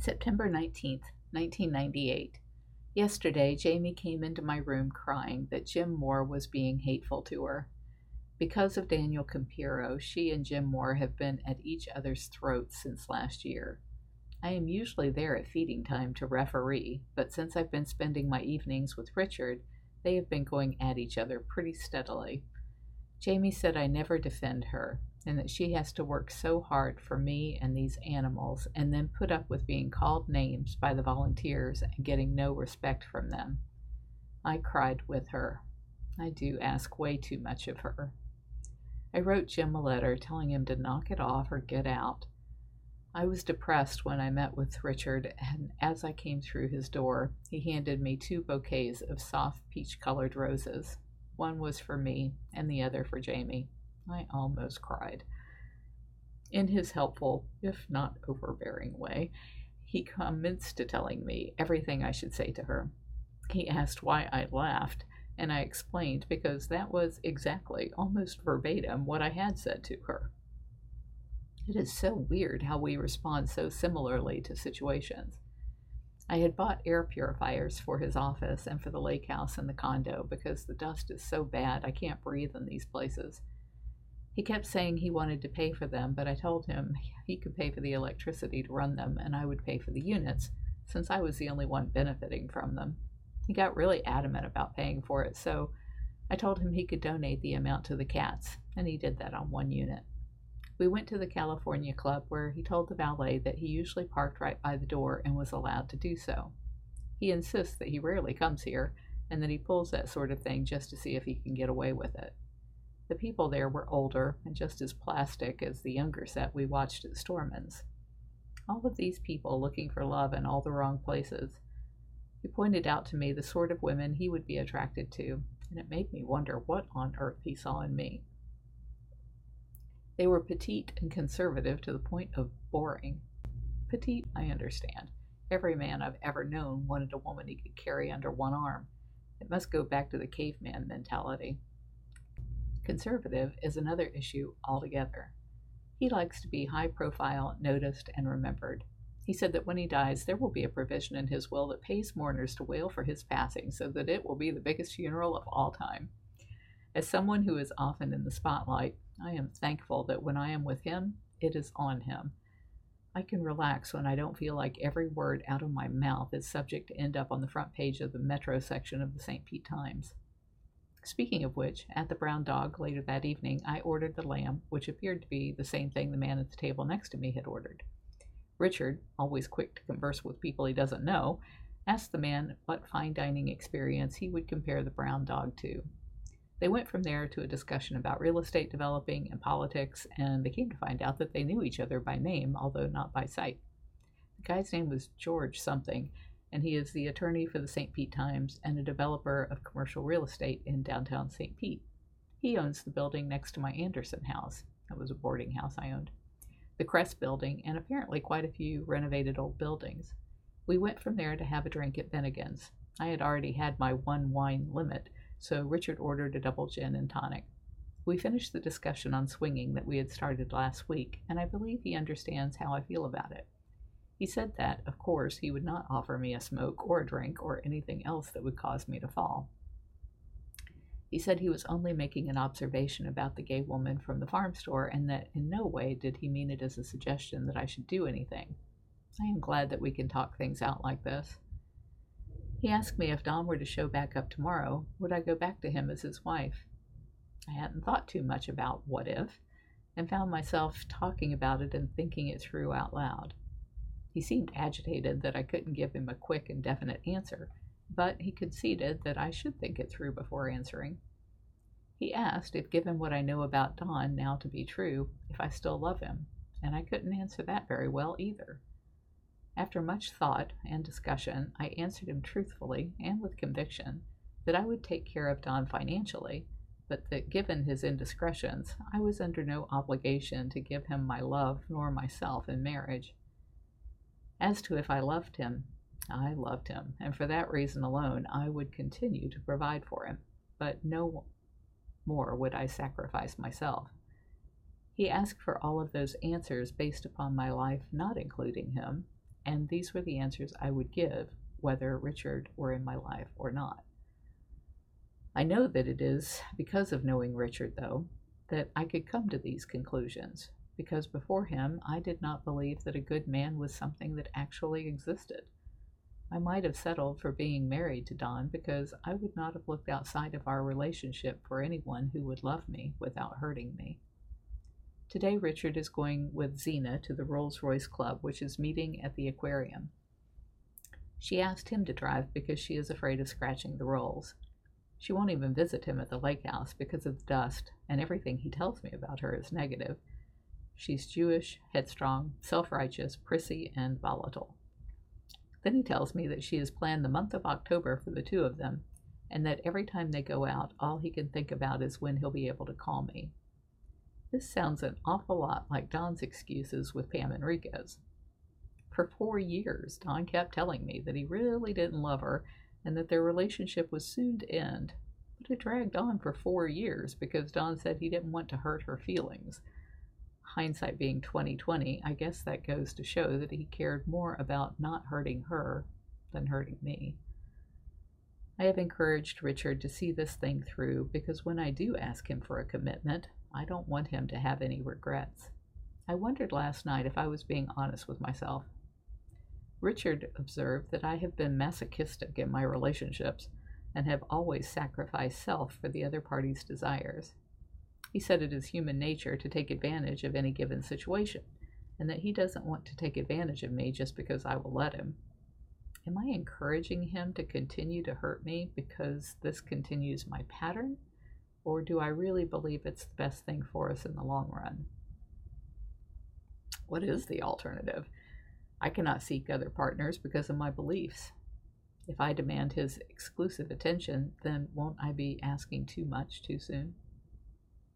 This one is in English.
September 19th, 1998. Yesterday, Jamie came into my room crying that Jim Moore was being hateful to her. Because of Daniel Campiro, she and Jim Moore have been at each other's throats since last year. I am usually there at feeding time to referee, but since I've been spending my evenings with Richard, they have been going at each other pretty steadily. Jamie said I never defend her, and that she has to work so hard for me and these animals, and then put up with being called names by the volunteers and getting no respect from them. I cried with her. I do ask way too much of her. I wrote Jim a letter telling him to knock it off or get out. I was depressed when I met with Richard, and as I came through his door, he handed me two bouquets of soft peach colored roses. One was for me, and the other for Jamie. I almost cried. In his helpful, if not overbearing way, he commenced to telling me everything I should say to her. He asked why I laughed, and I explained because that was exactly, almost verbatim, what I had said to her. It is so weird how we respond so similarly to situations. I had bought air purifiers for his office and for the lake house and the condo because the dust is so bad I can't breathe in these places. He kept saying he wanted to pay for them, but I told him he could pay for the electricity to run them and I would pay for the units, since I was the only one benefiting from them. He got really adamant about paying for it, so I told him he could donate the amount to the cats, and he did that on one unit. We went to the California Club where he told the valet that he usually parked right by the door and was allowed to do so. He insists that he rarely comes here and that he pulls that sort of thing just to see if he can get away with it. The people there were older and just as plastic as the younger set we watched at Storman's. All of these people looking for love in all the wrong places. He pointed out to me the sort of women he would be attracted to, and it made me wonder what on earth he saw in me. They were petite and conservative to the point of boring. Petite, I understand. Every man I've ever known wanted a woman he could carry under one arm. It must go back to the caveman mentality. Conservative is another issue altogether. He likes to be high profile, noticed, and remembered. He said that when he dies, there will be a provision in his will that pays mourners to wail for his passing so that it will be the biggest funeral of all time. As someone who is often in the spotlight, I am thankful that when I am with him, it is on him. I can relax when I don't feel like every word out of my mouth is subject to end up on the front page of the Metro section of the St. Pete Times. Speaking of which, at the Brown Dog later that evening, I ordered the lamb, which appeared to be the same thing the man at the table next to me had ordered. Richard, always quick to converse with people he doesn't know, asked the man what fine dining experience he would compare the Brown Dog to. They went from there to a discussion about real estate developing and politics, and they came to find out that they knew each other by name, although not by sight. The guy's name was George something, and he is the attorney for the St. Pete Times and a developer of commercial real estate in downtown St. Pete. He owns the building next to my Anderson house. That was a boarding house I owned. The Crest building, and apparently quite a few renovated old buildings. We went from there to have a drink at Bennigan's. I had already had my one wine limit, so Richard ordered a double gin and tonic. We finished the discussion on swinging that we had started last week, and I believe he understands how I feel about it. He said that, of course, he would not offer me a smoke or a drink or anything else that would cause me to fall. He said he was only making an observation about the gay woman from the farm store and that in no way did he mean it as a suggestion that I should do anything. I am glad that we can talk things out like this. He asked me if Don were to show back up tomorrow, would I go back to him as his wife? I hadn't thought too much about what if, and found myself talking about it and thinking it through out loud. He seemed agitated that I couldn't give him a quick and definite answer, but he conceded that I should think it through before answering. He asked if, given what I know about Don now to be true, if I still love him, and I couldn't answer that very well either. After much thought and discussion, I answered him truthfully and with conviction that I would take care of Don financially, but that given his indiscretions, I was under no obligation to give him my love nor myself in marriage. As to if I loved him, I loved him, and for that reason alone I would continue to provide for him, but no more would I sacrifice myself. He asked for all of those answers based upon my life not including him, and these were the answers I would give, whether Richard were in my life or not. I know that it is because of knowing Richard, though, that I could come to these conclusions, because before him I did not believe that a good man was something that actually existed. I might have settled for being married to Don because I would not have looked outside of our relationship for anyone who would love me without hurting me. Today, Richard is going with Zena to the Rolls Royce Club, which is meeting at the aquarium. She asked him to drive because she is afraid of scratching the rolls. She won't even visit him at the lake house because of the dust, and everything he tells me about her is negative. She's Jewish, headstrong, self righteous, prissy, and volatile. Then he tells me that she has planned the month of October for the two of them, and that every time they go out, all he can think about is when he'll be able to call me. This sounds an awful lot like Don's excuses with Pam Enriquez. For four years, Don kept telling me that he really didn't love her and that their relationship was soon to end. But it dragged on for four years because Don said he didn't want to hurt her feelings. Hindsight being 2020, I guess that goes to show that he cared more about not hurting her than hurting me. I have encouraged Richard to see this thing through because when I do ask him for a commitment, I don't want him to have any regrets. I wondered last night if I was being honest with myself. Richard observed that I have been masochistic in my relationships and have always sacrificed self for the other party's desires. He said it is human nature to take advantage of any given situation, and that he doesn't want to take advantage of me just because I will let him. Am I encouraging him to continue to hurt me because this continues my pattern? Or do I really believe it's the best thing for us in the long run? What is the alternative? I cannot seek other partners because of my beliefs. If I demand his exclusive attention, then won't I be asking too much too soon?